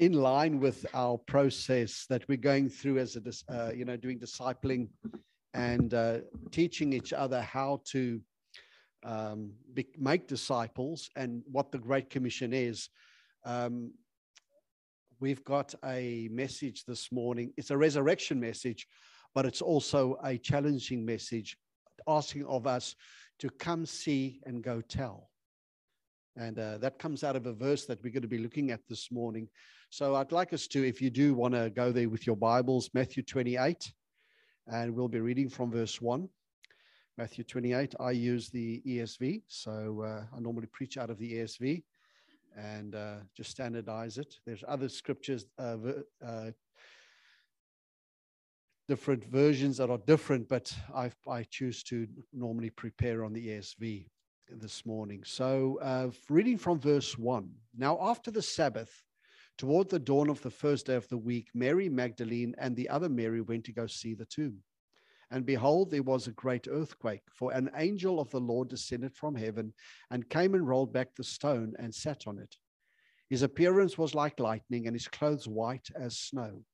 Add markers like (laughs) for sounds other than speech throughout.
in line with our process that we're going through as a, uh, you know, doing discipling and uh, teaching each other how to um, be, make disciples and what the Great Commission is. Um, we've got a message this morning. It's a resurrection message, but it's also a challenging message asking of us to come see and go tell. And uh, that comes out of a verse that we're going to be looking at this morning. So I'd like us to, if you do want to go there with your Bibles, Matthew 28, and we'll be reading from verse 1. Matthew 28, I use the ESV, so uh, I normally preach out of the ESV and uh, just standardize it. There's other scriptures, uh, uh, different versions that are different, but I, I choose to normally prepare on the ESV this morning. So, uh, reading from verse 1. Now, after the Sabbath, toward the dawn of the first day of the week, Mary Magdalene and the other Mary went to go see the tomb. And behold, there was a great earthquake, for an angel of the Lord descended from heaven and came and rolled back the stone and sat on it. His appearance was like lightning, and his clothes white as snow.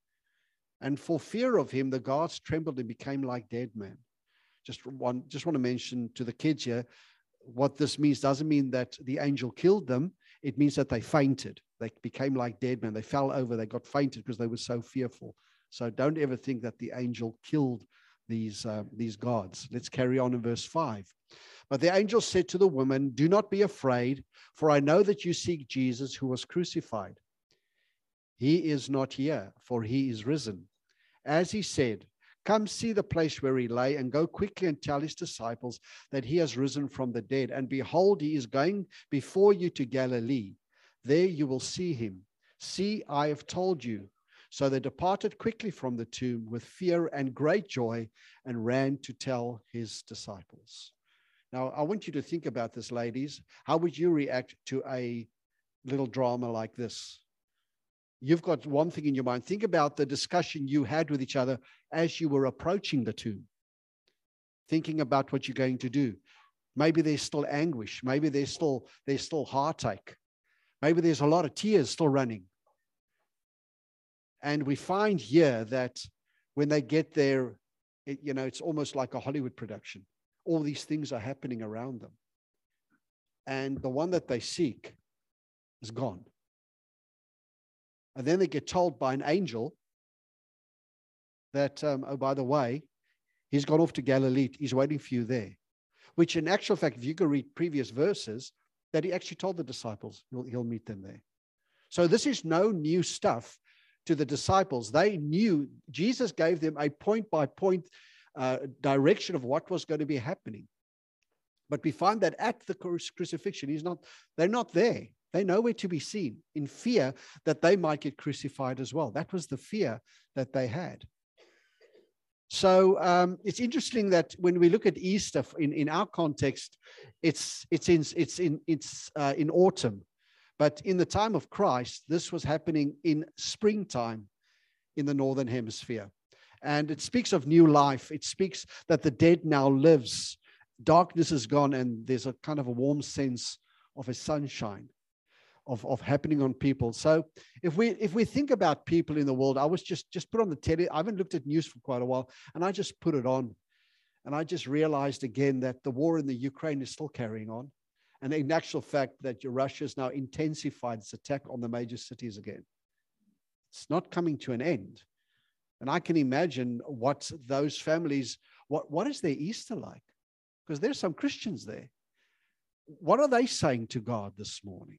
And for fear of him, the guards trembled and became like dead men. Just one, just want to mention to the kids here, what this means doesn't mean that the angel killed them. It means that they fainted. They became like dead men. They fell over. They got fainted because they were so fearful. So don't ever think that the angel killed these, uh, these gods. Let's carry on in verse 5. But the angel said to the woman, Do not be afraid, for I know that you seek Jesus who was crucified. He is not here, for he is risen. As he said, Come see the place where he lay, and go quickly and tell his disciples that he has risen from the dead. And behold, he is going before you to Galilee. There you will see him. See, I have told you. So they departed quickly from the tomb with fear and great joy and ran to tell his disciples. Now, I want you to think about this, ladies. How would you react to a little drama like this? You've got one thing in your mind. Think about the discussion you had with each other as you were approaching the tomb, thinking about what you're going to do. Maybe there's still anguish. Maybe there's still there's still heartache. Maybe there's a lot of tears still running. And we find here that when they get there, it, you know, it's almost like a Hollywood production. All these things are happening around them. And the one that they seek is gone. And then they get told by an angel that, um, oh, by the way, he's gone off to Galilee. He's waiting for you there. Which, in actual fact, if you go read previous verses, that he actually told the disciples he'll, he'll meet them there. So this is no new stuff to the disciples. They knew Jesus gave them a point by point uh, direction of what was going to be happening. But we find that at the crucifixion, he's not, they're not there. They're nowhere to be seen in fear that they might get crucified as well. That was the fear that they had. So um, it's interesting that when we look at Easter in, in our context, it's it's in it's in it's uh, in autumn, but in the time of Christ, this was happening in springtime in the northern hemisphere. And it speaks of new life. It speaks that the dead now lives. Darkness is gone, and there's a kind of a warm sense of a sunshine of, of happening on people. So if we if we think about people in the world, I was just just put on the telly. I haven't looked at news for quite a while, and I just put it on. And I just realized again that the war in the Ukraine is still carrying on. And in actual fact, that Russia has now intensified its attack on the major cities again. It's not coming to an end. And I can imagine what those families, what, what is their Easter like? Because there's some Christians there. What are they saying to God this morning?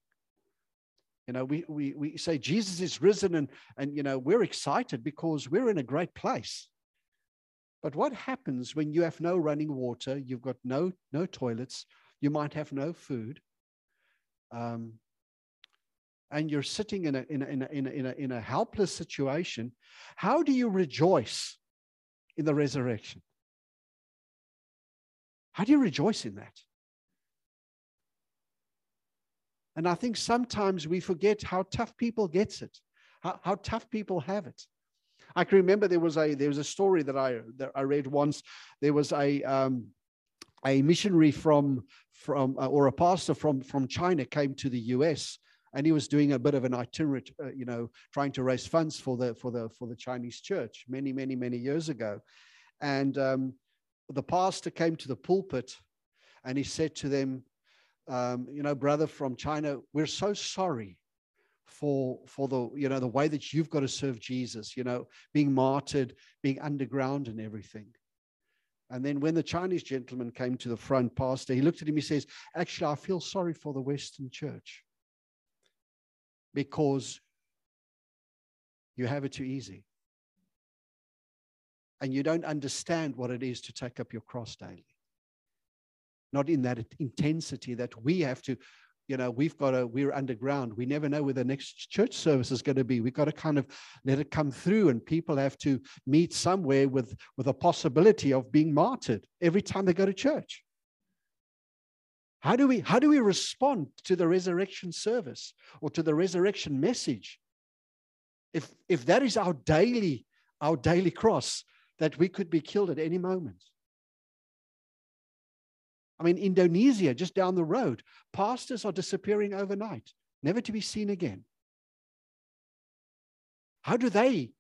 You know, we, we, we say Jesus is risen and, and, you know, we're excited because we're in a great place. But what happens when you have no running water, you've got no, no toilets, you might have no food. Um, and you're sitting in a, in, a, in, a, in, a, in, a, in a helpless situation. How do you rejoice in the resurrection? How do you rejoice in that? And I think sometimes we forget how tough people gets it, how, how tough people have it. I can remember there was a there was a story that I that I read once. There was a um, a missionary from from uh, or a pastor from from China came to the U.S. and he was doing a bit of an itinerant, uh, you know, trying to raise funds for the for the for the Chinese church many, many, many years ago. And um, the pastor came to the pulpit, and he said to them, um, "You know, brother from China, we're so sorry." For, for the you know the way that you've got to serve Jesus, you know, being martyred, being underground and everything. And then when the Chinese gentleman came to the front, pastor, he looked at him, he says, Actually, I feel sorry for the Western church because you have it too easy. And you don't understand what it is to take up your cross daily. Not in that intensity that we have to, you know, we've got to, we're underground. We never know where the next church service is going to be. We've got to kind of let it come through, and people have to meet somewhere with, with a possibility of being martyred every time they go to church. How do we how do we respond to the resurrection service or to the resurrection message? If if that is our daily our daily cross that we could be killed at any moment. I mean, Indonesia, just down the road, pastors are disappearing overnight, never to be seen again. How do they?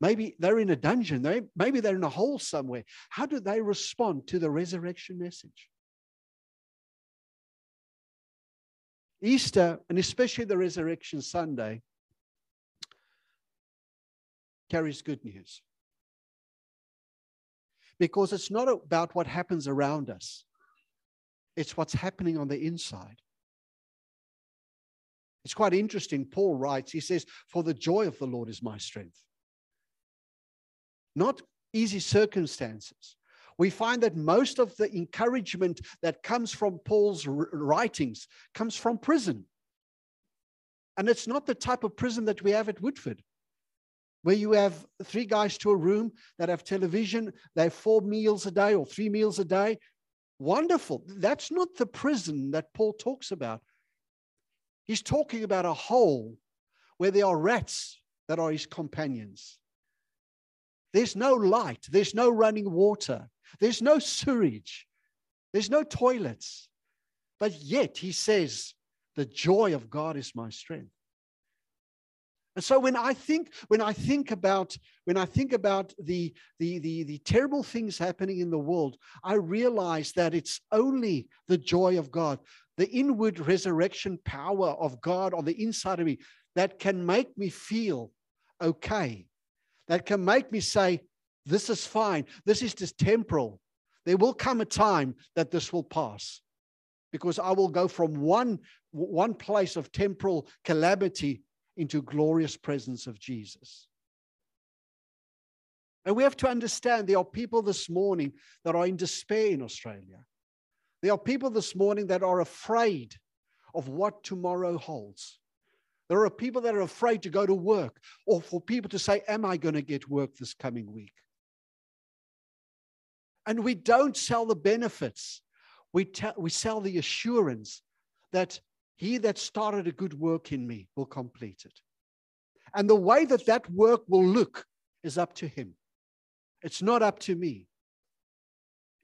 Maybe they're in a dungeon, they, maybe they're in a hole somewhere. How do they respond to the resurrection message? Easter, and especially the Resurrection Sunday, carries good news. Because it's not about what happens around us, it's what's happening on the inside. It's quite interesting. Paul writes, he says, For the joy of the Lord is my strength. Not easy circumstances, we find that most of the encouragement that comes from Paul's writings comes from prison. And it's not the type of prison that we have at Woodford, where you have three guys to a room that have television, they have four meals a day or three meals a day. Wonderful. That's not the prison that Paul talks about. He's talking about a hole where there are rats that are his companions. There's no light, there's no running water, there's no sewage. There's no toilets. But yet he says, the joy of God is my strength. And so when I think, when I think about, when I think about the, the, the, the terrible things happening in the world, I realize that it's only the joy of God, the inward resurrection power of God on the inside of me that can make me feel okay, that can make me say, this is fine. This is just temporal. There will come a time that this will pass because I will go from one, one place of temporal calamity into glorious presence of Jesus. And we have to understand there are people this morning that are in despair in Australia. There are people this morning that are afraid of what tomorrow holds. There are people that are afraid to go to work or for people to say, Am I going to get work this coming week? And we don't sell the benefits. We, we sell the assurance that he that started a good work in me will complete it. And the way that that work will look is up to him. It's not up to me.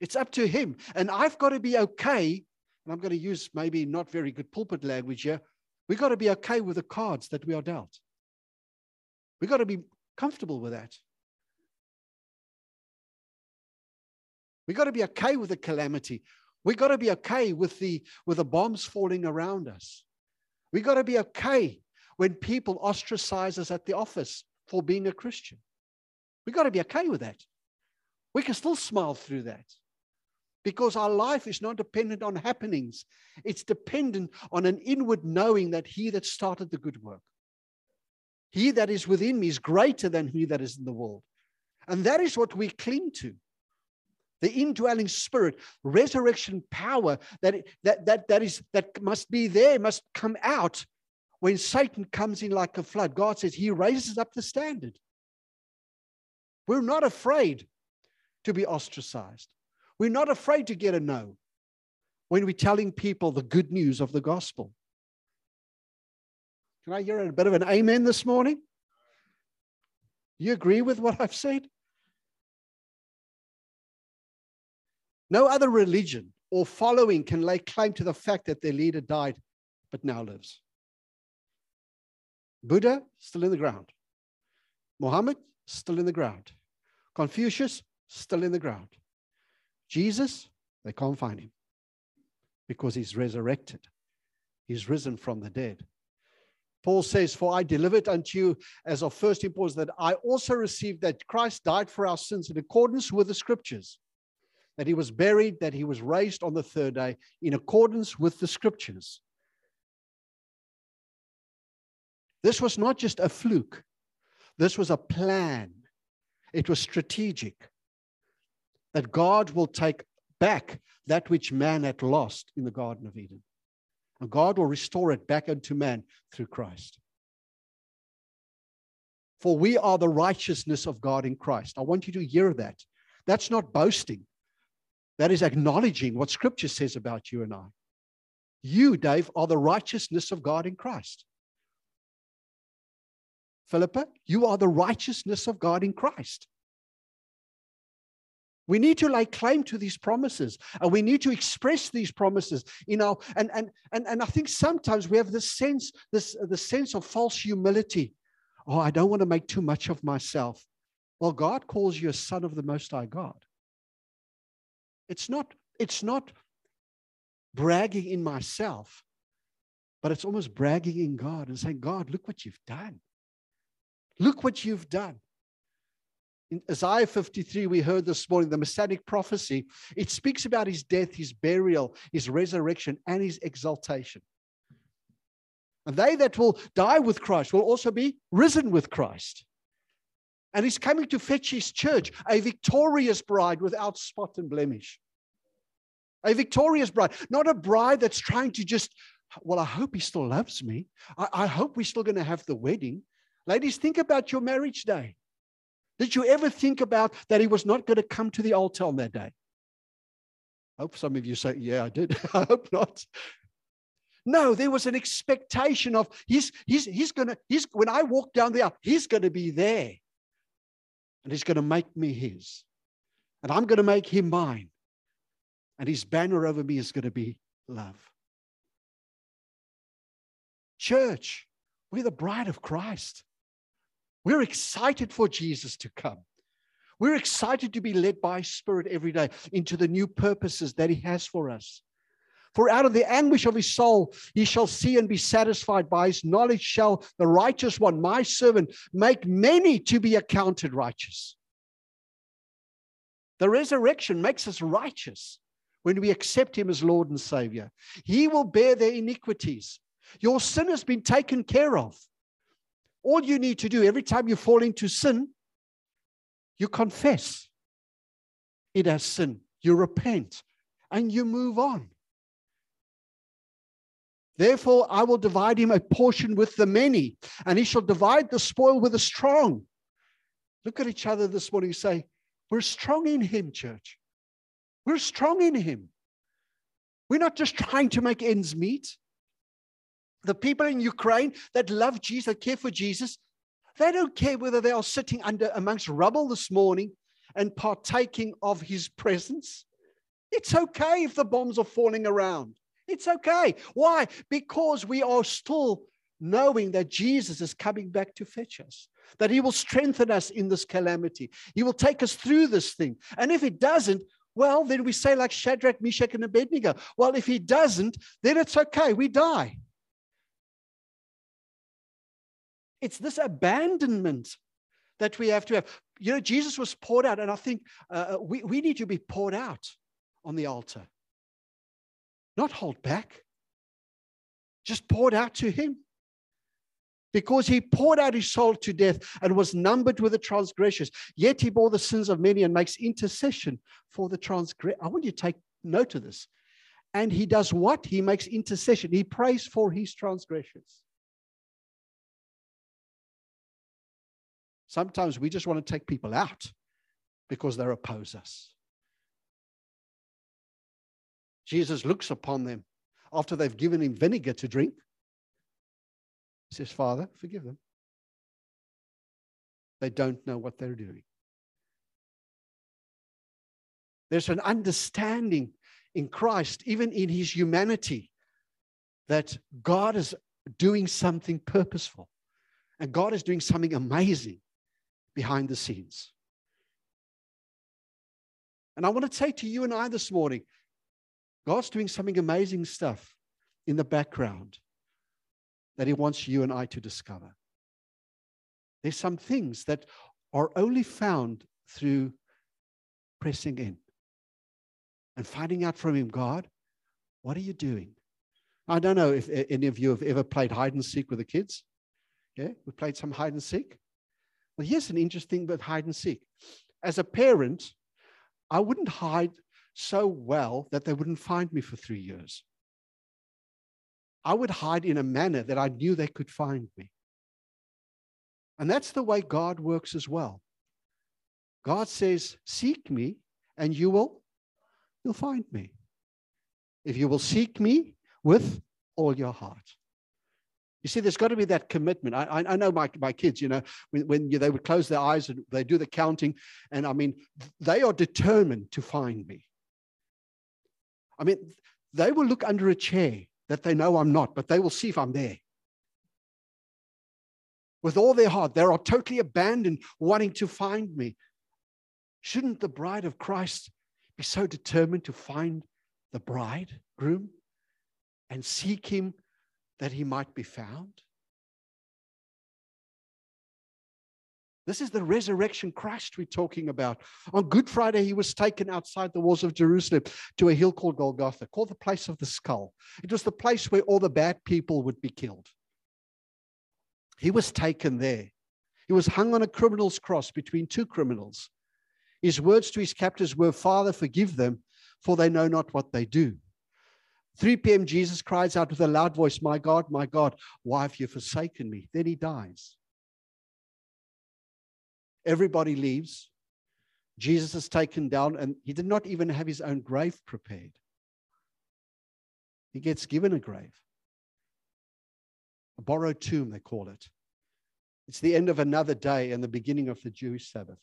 It's up to him. And I've got to be okay. And I'm going to use maybe not very good pulpit language here. We've got to be okay with the cards that we are dealt. We've got to be comfortable with that. We've got to be okay with the calamity. We got to be okay with the with the bombs falling around us. We got to be okay when people ostracize us at the office for being a Christian. We got to be okay with that. We can still smile through that because our life is not dependent on happenings. It's dependent on an inward knowing that he that started the good work, he that is within me is greater than he that is in the world. And that is what we cling to the indwelling spirit, resurrection power that, that, that, that, is, that must be there, must come out when Satan comes in like a flood. God says he raises up the standard. We're not afraid to be ostracized. We're not afraid to get a no when we're telling people the good news of the gospel. Can I hear a bit of an amen this morning? You agree with what I've said? No other religion or following can lay claim to the fact that their leader died but now lives. Buddha, still in the ground. Muhammad, still in the ground. Confucius, still in the ground. Jesus, they can't find him because he's resurrected. He's risen from the dead. Paul says, For I delivered unto you as of first importance that I also received that Christ died for our sins in accordance with the scriptures, that he was buried, that he was raised on the third day in accordance with the scriptures. This was not just a fluke, this was a plan. It was strategic that God will take back that which man had lost in the Garden of Eden. And God will restore it back unto man through Christ. For we are the righteousness of God in Christ. I want you to hear that. That's not boasting, that is acknowledging what Scripture says about you and I. You, Dave, are the righteousness of God in Christ. Philippa, you are the righteousness of God in Christ. We need to lay claim to these promises and we need to express these promises you know and and and, and I think sometimes we have this sense this the sense of false humility oh I don't want to make too much of myself well God calls you a son of the most high God it's not it's not bragging in myself but it's almost bragging in God and saying God look what you've done look what you've done in Isaiah 53, we heard this morning, the Messianic prophecy, it speaks about his death, his burial, his resurrection, and his exaltation. And they that will die with Christ will also be risen with Christ. And he's coming to fetch his church, a victorious bride without spot and blemish. A victorious bride, not a bride that's trying to just, well, I hope he still loves me. I, I hope we're still going to have the wedding. Ladies, think about your marriage day. Did you ever think about that he was not going to come to the altar on that day? I hope some of you say, Yeah, I did. (laughs) I hope not. No, there was an expectation of he's he's he's gonna he's when I walk down the aisle, he's gonna be there. And he's gonna make me his. And I'm gonna make him mine. And his banner over me is gonna be love. Church, we're the bride of Christ. We're excited for Jesus to come. We're excited to be led by Spirit every day into the new purposes that He has for us. For out of the anguish of his soul, he shall see and be satisfied. By his knowledge shall the righteous one, my servant, make many to be accounted righteous. The resurrection makes us righteous when we accept him as Lord and Savior. He will bear their iniquities. Your sin has been taken care of. All you need to do every time you fall into sin, you confess it as sin, you repent, and you move on. Therefore, I will divide him a portion with the many, and he shall divide the spoil with the strong. Look at each other this morning and say, We're strong in him, church. We're strong in him. We're not just trying to make ends meet the people in Ukraine that love Jesus, that care for Jesus, they don't care whether they are sitting under amongst rubble this morning and partaking of his presence. It's okay if the bombs are falling around. It's okay. Why? Because we are still knowing that Jesus is coming back to fetch us, that he will strengthen us in this calamity. He will take us through this thing. And if it doesn't, well, then we say, like Shadrach, Meshach, and Abednego, well, if he doesn't, then it's okay. We die. It's this abandonment that we have to have. You know, Jesus was poured out, and I think uh, uh, we, we need to be poured out on the altar, not hold back, just poured out to Him. Because he poured out his soul to death and was numbered with the transgressors. Yet he bore the sins of many and makes intercession for the transgressors. I want you to take note of this. And he does what? He makes intercession. He prays for his transgressions. Sometimes we just want to take people out because they oppose us. Jesus looks upon them after they've given him vinegar to drink. He says, Father, forgive them. They don't know what they're doing. There's an understanding in Christ, even in his humanity, that God is doing something purposeful. And God is doing something amazing behind the scenes. And I want to say to you and I this morning God's doing something amazing stuff in the background that He wants you and I to discover. There's some things that are only found through pressing in and finding out from Him, God, what are you doing? I don't know if any of you have ever played hide and seek with the kids. Yeah, we played some hide and seek. Well, here's an interesting bit hide and seek. As a parent, I wouldn't hide so well that they wouldn't find me for three years. I would hide in a manner that I knew they could find me. And that's the way God works as well. God says, Seek me, and you will you'll find me. If you will seek me with all your heart. You see, there's got to be that commitment. I, I know my, my kids, you know, when, when they would close their eyes and they do the counting, and I mean, they are determined to find me. I mean, they will look under a chair that they know I'm not, but they will see if I'm there. With all their heart, they are totally abandoned, wanting to find me. Shouldn't the bride of Christ be so determined to find the bridegroom and seek him that he might be found? This is the resurrection Christ we're talking about. On Good Friday, he was taken outside the walls of Jerusalem to a hill called Golgotha, called the place of the skull. It was the place where all the bad people would be killed. He was taken there. He was hung on a criminal's cross between two criminals. His words to his captors were, Father, forgive them, for they know not what they do. 3 p.m., Jesus cries out with a loud voice, My God, my God, why have you forsaken me? Then he dies. Everybody leaves. Jesus is taken down, and he did not even have his own grave prepared. He gets given a grave, a borrowed tomb, they call it. It's the end of another day and the beginning of the Jewish Sabbath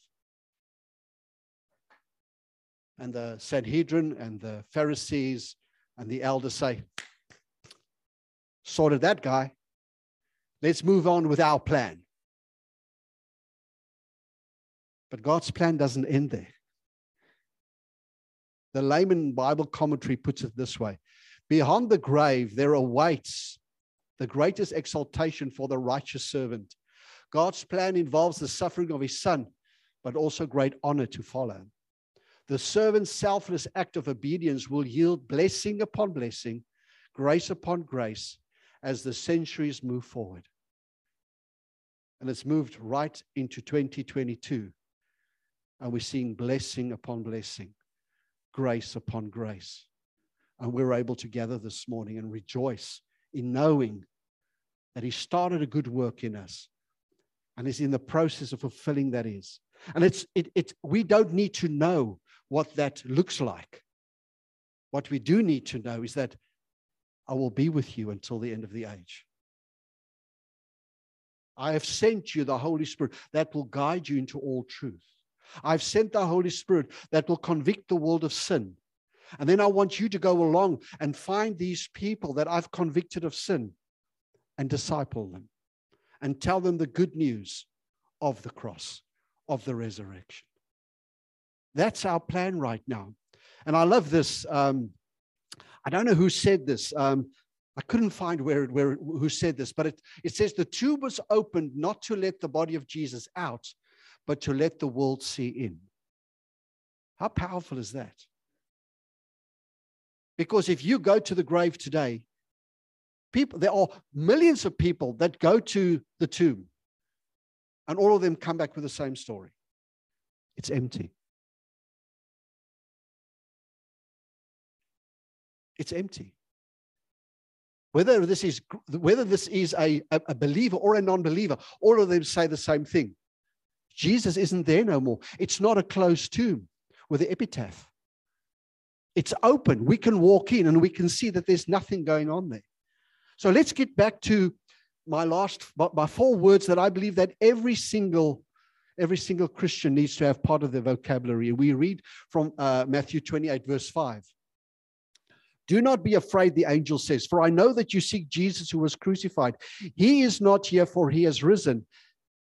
and the Sanhedrin and the Pharisees and the elders say, sorted that guy. Let's move on with our plan. But God's plan doesn't end there. The layman Bible commentary puts it this way Beyond the grave, there awaits the greatest exaltation for the righteous servant. God's plan involves the suffering of his son, but also great honor to follow the servant's selfless act of obedience will yield blessing upon blessing, grace upon grace, as the centuries move forward. And it's moved right into 2022. And we're seeing blessing upon blessing, grace upon grace. And we're able to gather this morning and rejoice in knowing that He started a good work in us and is in the process of fulfilling that is. And it's it, it we don't need to know what that looks like. What we do need to know is that I will be with you until the end of the age. I have sent you the Holy Spirit that will guide you into all truth. I've sent the Holy Spirit that will convict the world of sin. And then I want you to go along and find these people that I've convicted of sin and disciple them and tell them the good news of the cross, of the resurrection. That's our plan right now. And I love this. Um, I don't know who said this. Um, I couldn't find where, where who said this, but it, it says the tube was opened not to let the body of Jesus out, but to let the world see in. How powerful is that? Because if you go to the grave today, people there are millions of people that go to the tomb, and all of them come back with the same story. It's empty. it's empty. Whether this is whether this is a, a believer or a non-believer, all of them say the same thing. Jesus isn't there no more. It's not a closed tomb with the epitaph. It's open. We can walk in and we can see that there's nothing going on there. So let's get back to my last my four words that I believe that every single every single Christian needs to have part of their vocabulary. We read from uh, Matthew 28, verse 5. Do not be afraid, the angel says, for I know that you seek Jesus who was crucified. He is not here, for he has risen.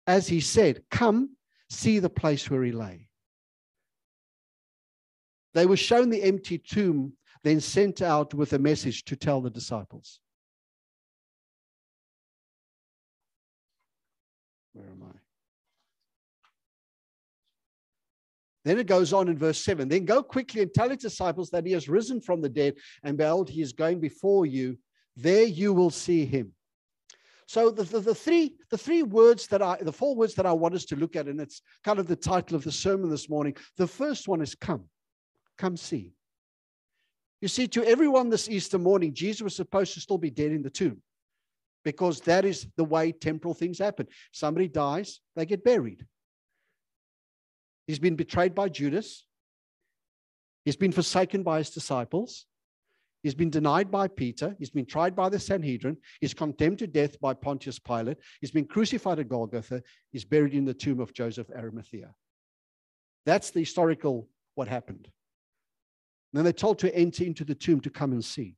As he said, Come, see the place where he lay. They were shown the empty tomb, then sent out with a message to tell the disciples. Where am I? Then it goes on in verse 7 Then go quickly and tell his disciples that he has risen from the dead, and behold, he is going before you. There you will see him. So the, the, the, three the three words that I the four words that I want us to look at, and it's kind of the title of the sermon this morning. The first one is come, come see. You see, to everyone this Easter morning, Jesus was supposed to still be dead in the tomb because that is the way temporal things happen. Somebody dies, they get buried. He's been betrayed by Judas. He's been forsaken by his disciples. He's been denied by Peter. He's been tried by the Sanhedrin. He's condemned to death by Pontius Pilate. He's been crucified at Golgotha. He's buried in the tomb of Joseph Arimathea. That's the historical what happened. And then they're told to enter into the tomb to come and see.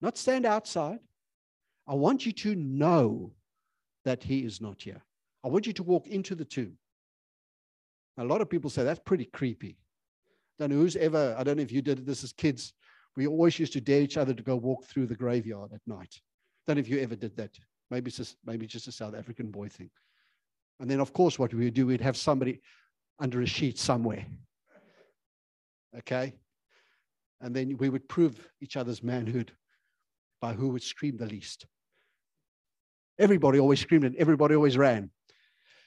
Not stand outside. I want you to know that he is not here. I want you to walk into the tomb. A lot of people say that's pretty creepy. Don't know who's ever, I don't know if you did this as kids. We always used to dare each other to go walk through the graveyard at night. Don't know if you ever did that. Maybe it's just, maybe just a South African boy thing. And then, of course, what we would do, we'd have somebody under a sheet somewhere. Okay? And then we would prove each other's manhood by who would scream the least. Everybody always screamed and everybody always ran.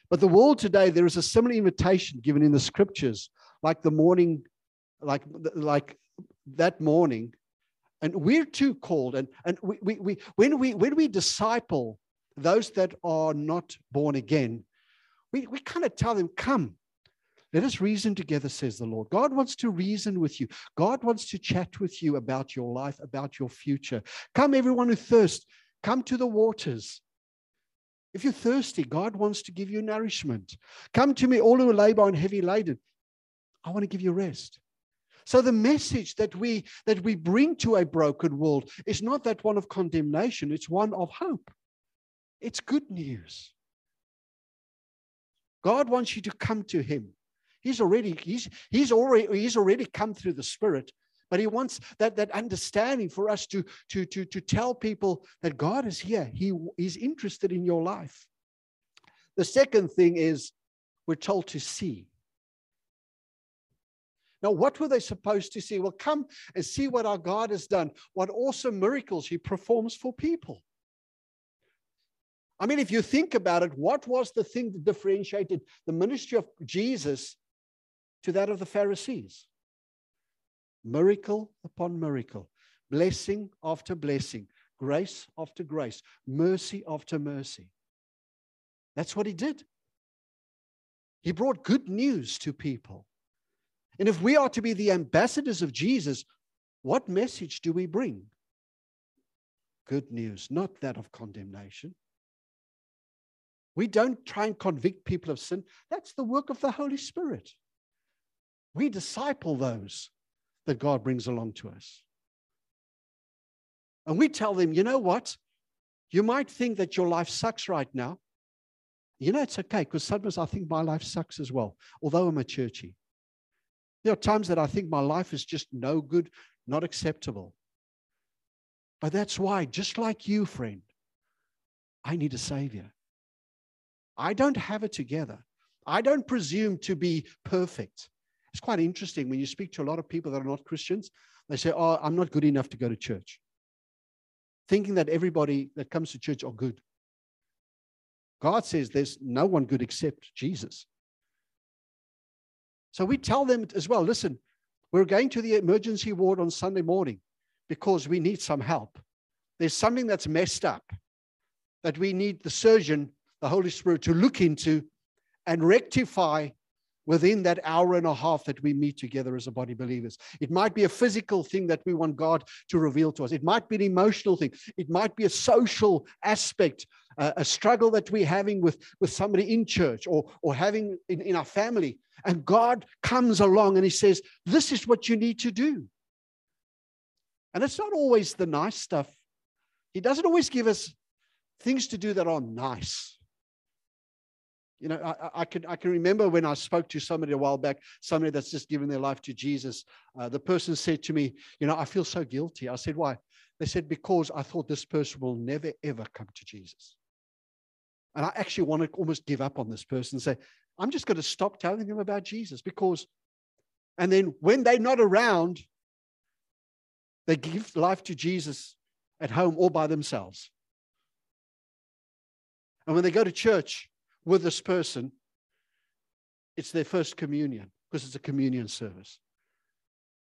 But the world today, there is a similar invitation given in the scriptures, like the morning, like, like that morning. And we're too called. And, and we, we, we, when, we, when we disciple those that are not born again, we, we kind of tell them, come, let us reason together, says the Lord. God wants to reason with you. God wants to chat with you about your life, about your future. Come, everyone who thirsts, come to the waters. If you're thirsty, God wants to give you nourishment. Come to me, all who labor and heavy laden. I want to give you rest. So the message that we that we bring to a broken world is not that one of condemnation, it's one of hope. It's good news. God wants you to come to him. He's already he's he's already he's already come through the spirit but he wants that, that understanding for us to, to, to, to tell people that God is here. He is interested in your life. The second thing is we're told to see. Now, what were they supposed to see? Well, come and see what our God has done, what awesome miracles he performs for people. I mean, if you think about it, what was the thing that differentiated the ministry of Jesus to that of the Pharisees? miracle upon miracle, blessing after blessing, grace after grace, mercy after mercy. That's what he did. He brought good news to people. And if we are to be the ambassadors of Jesus, what message do we bring? Good news, not that of condemnation. We don't try and convict people of sin. That's the work of the Holy Spirit. We disciple those that God brings along to us. And we tell them, you know what? You might think that your life sucks right now. You know, it's okay because sometimes I think my life sucks as well, although I'm a churchy. There are times that I think my life is just no good, not acceptable. But that's why, just like you, friend, I need a savior. I don't have it together. I don't presume to be perfect. It's quite interesting when you speak to a lot of people that are not Christians, they say, Oh, I'm not good enough to go to church. Thinking that everybody that comes to church are good. God says there's no one good except Jesus. So we tell them as well listen, we're going to the emergency ward on Sunday morning because we need some help. There's something that's messed up that we need the surgeon, the Holy Spirit, to look into and rectify within that hour and a half that we meet together as a body believers. It might be a physical thing that we want God to reveal to us. It might be an emotional thing. It might be a social aspect, a struggle that we're having with, with somebody in church or, or having in, in our family. And God comes along and He says, This is what you need to do. And it's not always the nice stuff. He doesn't always give us things to do that are nice. You know, I, I, can I can remember when I spoke to somebody a while back, somebody that's just given their life to Jesus. Uh, the person said to me, "You know, I feel so guilty." I said, "Why?" They said, "Because I thought this person will never ever come to Jesus." And I actually want to almost give up on this person and say, "I'm just going to stop telling them about Jesus because." And then when they're not around, they give life to Jesus at home all by themselves. And when they go to church, with this person, it's their first communion because it's a communion service.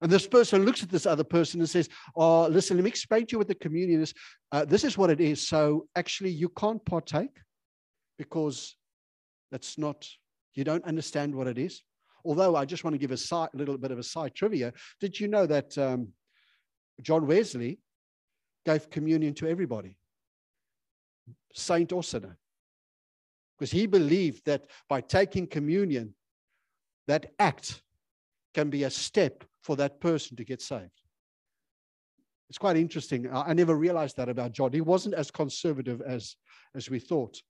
And this person looks at this other person and says, Oh, listen, let me explain to you what the communion is. Uh, this is what it is. So actually, you can't partake because that's not, you don't understand what it is. Although I just want to give a side, little bit of a side trivia. Did you know that um, John Wesley gave communion to everybody, saint or sinner? because he believed that by taking communion, that act can be a step for that person to get saved. It's quite interesting. I never realized that about John. He wasn't as conservative as, as we thought.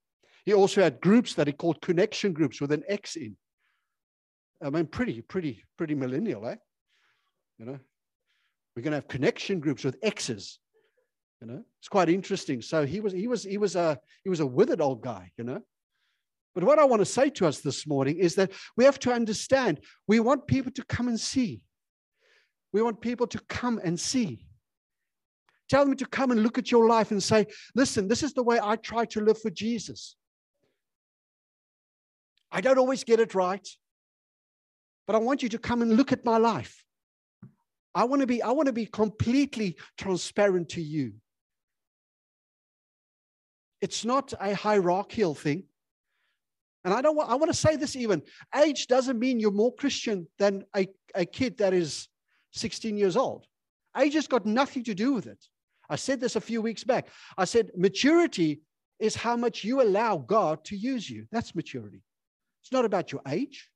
He also had groups that he called connection groups with an X in. I mean, pretty, pretty, pretty millennial, eh? You know, we're going to have connection groups with X's. You know, it's quite interesting. So he was, he was, he was a, he was a withered old guy. You know, but what I want to say to us this morning is that we have to understand we want people to come and see. We want people to come and see. Tell them to come and look at your life and say, listen, this is the way I try to live for Jesus. I don't always get it right, but I want you to come and look at my life. I want to be, I want to be completely transparent to you. It's not a hierarchical thing. And I don't want, I want to say this even age doesn't mean you're more Christian than a, a kid that is 16 years old. Age has got nothing to do with it. I said this a few weeks back. I said maturity is how much you allow God to use you. That's maturity. It's not about your age.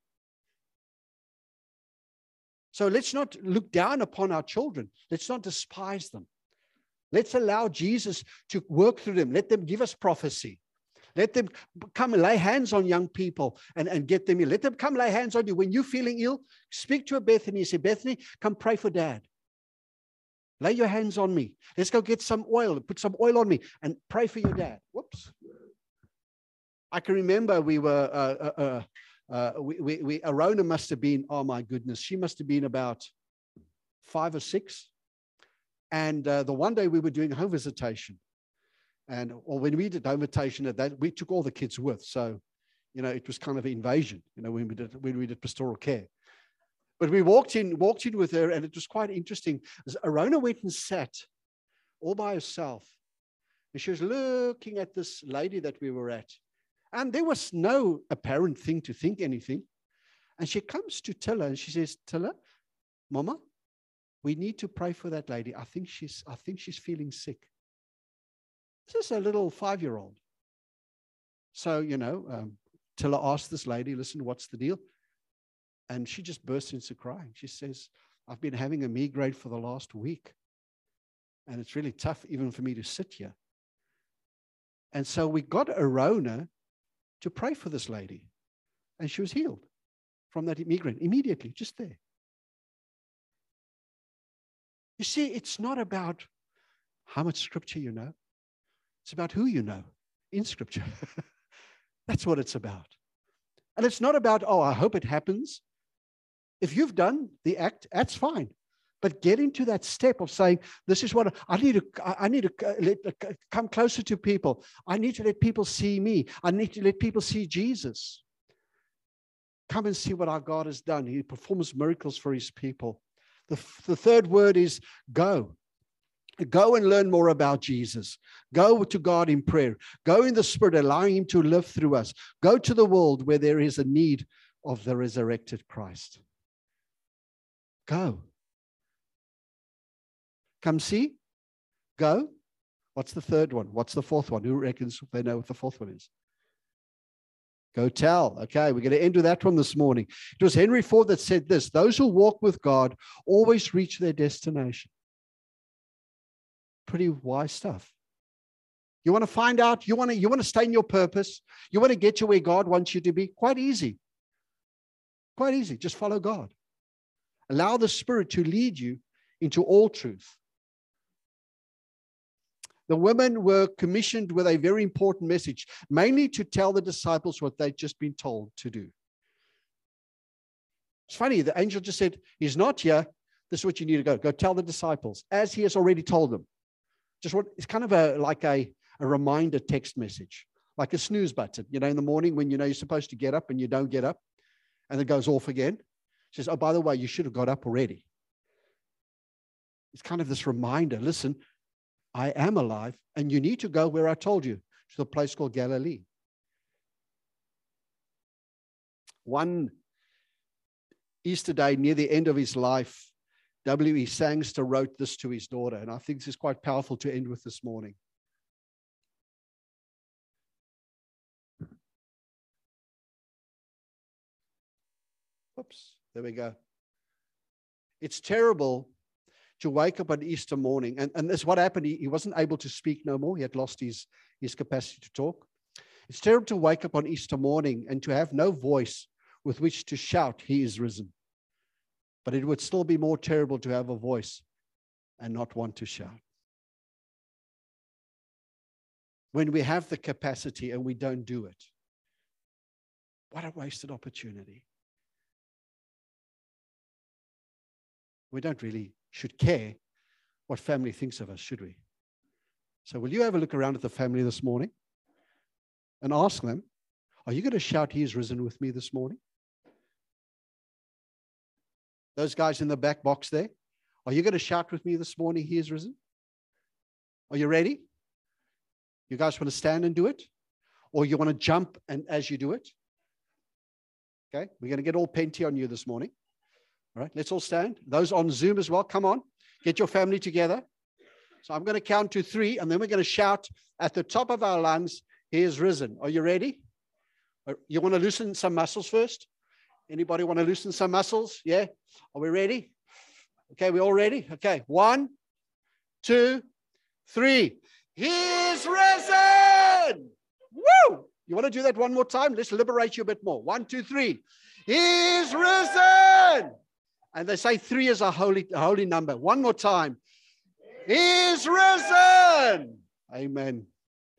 So let's not look down upon our children. Let's not despise them. Let's allow Jesus to work through them. Let them give us prophecy. Let them come and lay hands on young people and, and get them in. Let them come lay hands on you. When you're feeling ill, speak to a Bethany. Say, Bethany, come pray for dad. Lay your hands on me. Let's go get some oil. Put some oil on me and pray for your dad. Whoops. I can remember we were, uh, uh, uh, uh we, we, we, Arona must have been, oh my goodness, she must have been about five or six. And uh, the one day we were doing home visitation, and or when we did invitation at that, we took all the kids with. So, you know, it was kind of an invasion, you know, when we did when we did pastoral care. But we walked in, walked in with her, and it was quite interesting. Arona went and sat all by herself. And she was looking at this lady that we were at. And there was no apparent thing to think anything. And she comes to Tilla and she says, Tilla, Mama, we need to pray for that lady. I think she's, I think she's feeling sick. This is a little five year old. So, you know, um, Tilla asked this lady, listen, what's the deal? And she just bursts into crying. She says, I've been having a migraine for the last week. And it's really tough even for me to sit here. And so we got Arona to pray for this lady. And she was healed from that migraine immediately, just there. You see, it's not about how much scripture you know. It's about who you know in Scripture. (laughs) That's what it's about. And it's not about, oh, I hope it happens. If you've done the act, that's fine. But getting to that step of saying, this is what I need to, I need to uh, let, uh, come closer to people. I need to let people see me. I need to let people see Jesus. Come and see what our God has done. He performs miracles for his people. The, the third word is go. Go and learn more about Jesus. Go to God in prayer. Go in the Spirit, allowing Him to live through us. Go to the world where there is a need of the resurrected Christ. Go. Come see. Go. What's the third one? What's the fourth one? Who reckons they know what the fourth one is? Go tell. Okay, we're going to end with that one this morning. It was Henry Ford that said this Those who walk with God always reach their destination. Pretty wise stuff. You want to find out, you want to, you want to stay in your purpose, you want to get to where God wants you to be. Quite easy. Quite easy. Just follow God. Allow the Spirit to lead you into all truth. The women were commissioned with a very important message, mainly to tell the disciples what they'd just been told to do. It's funny, the angel just said, He's not here. This is what you need to go. Go tell the disciples, as he has already told them. Just what it's kind of a like a, a reminder text message, like a snooze button, you know, in the morning when you know you're supposed to get up and you don't get up, and it goes off again. It says, Oh, by the way, you should have got up already. It's kind of this reminder listen, I am alive, and you need to go where I told you, to the place called Galilee. One Easter day, near the end of his life, W.E. Sangster wrote this to his daughter, and I think this is quite powerful to end with this morning. Oops, there we go. It's terrible to wake up on Easter morning. And, and this what happened. He, he wasn't able to speak no more. He had lost his, his capacity to talk. It's terrible to wake up on Easter morning and to have no voice with which to shout, He is risen. But it would still be more terrible to have a voice and not want to shout. When we have the capacity and we don't do it, what a wasted opportunity. We don't really should care what family thinks of us, should we? So, will you have a look around at the family this morning and ask them, Are you going to shout, He is risen with me this morning? Those guys in the back box there, are you going to shout with me this morning, He is risen? Are you ready? You guys want to stand and do it? Or you want to jump and as you do it? Okay, we're going to get all penty on you this morning. All right, let's all stand. Those on Zoom as well, come on, get your family together. So I'm going to count to three, and then we're going to shout at the top of our lungs, He is risen. Are you ready? Uh, you want to loosen some muscles first? Anybody want to loosen some muscles? Yeah? Are we ready? Okay, we all ready? Okay, one, two, three. He is risen! Woo! You want to do that one more time? Let's liberate you a bit more. One, two, three. He is risen! And they say three is a holy, holy number. One more time. He's risen. Amen.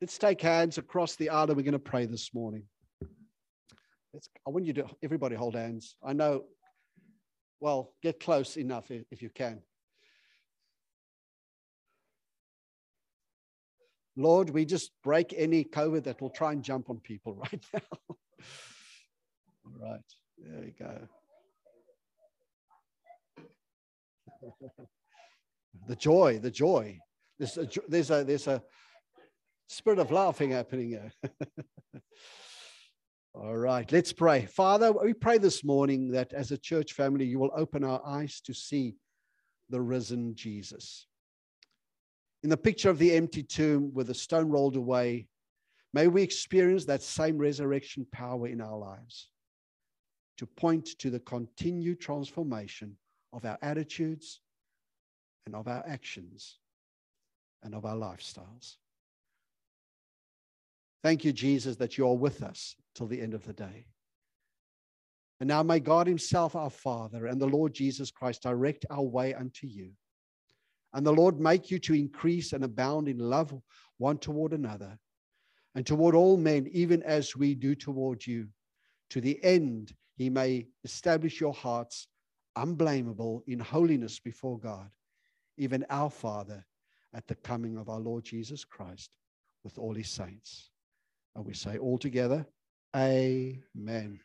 Let's take hands across the aisle. We're going to pray this morning. Let's, I want you to, everybody hold hands. I know, well, get close enough if, if you can. Lord, we just break any COVID that will try and jump on people (laughs) right now. All right, there we go. The joy, the joy. There's a, there's a, there's a spirit of laughing happening here. (laughs) All right, let's pray. Father, we pray this morning that as a church family, you will open our eyes to see the risen Jesus. In the picture of the empty tomb with the stone rolled away, may we experience that same resurrection power in our lives to point to the continued transformation of our attitudes and of our actions and of our lifestyles. Thank you, Jesus, that you are with us till the end of the day. And now may God Himself, our Father, and the Lord Jesus Christ direct our way unto you. And the Lord make you to increase and abound in love one toward another and toward all men, even as we do toward you, to the end He may establish your hearts unblameable in holiness before God, even our Father at the coming of our Lord Jesus Christ with all his saints. And we say all together, Amen.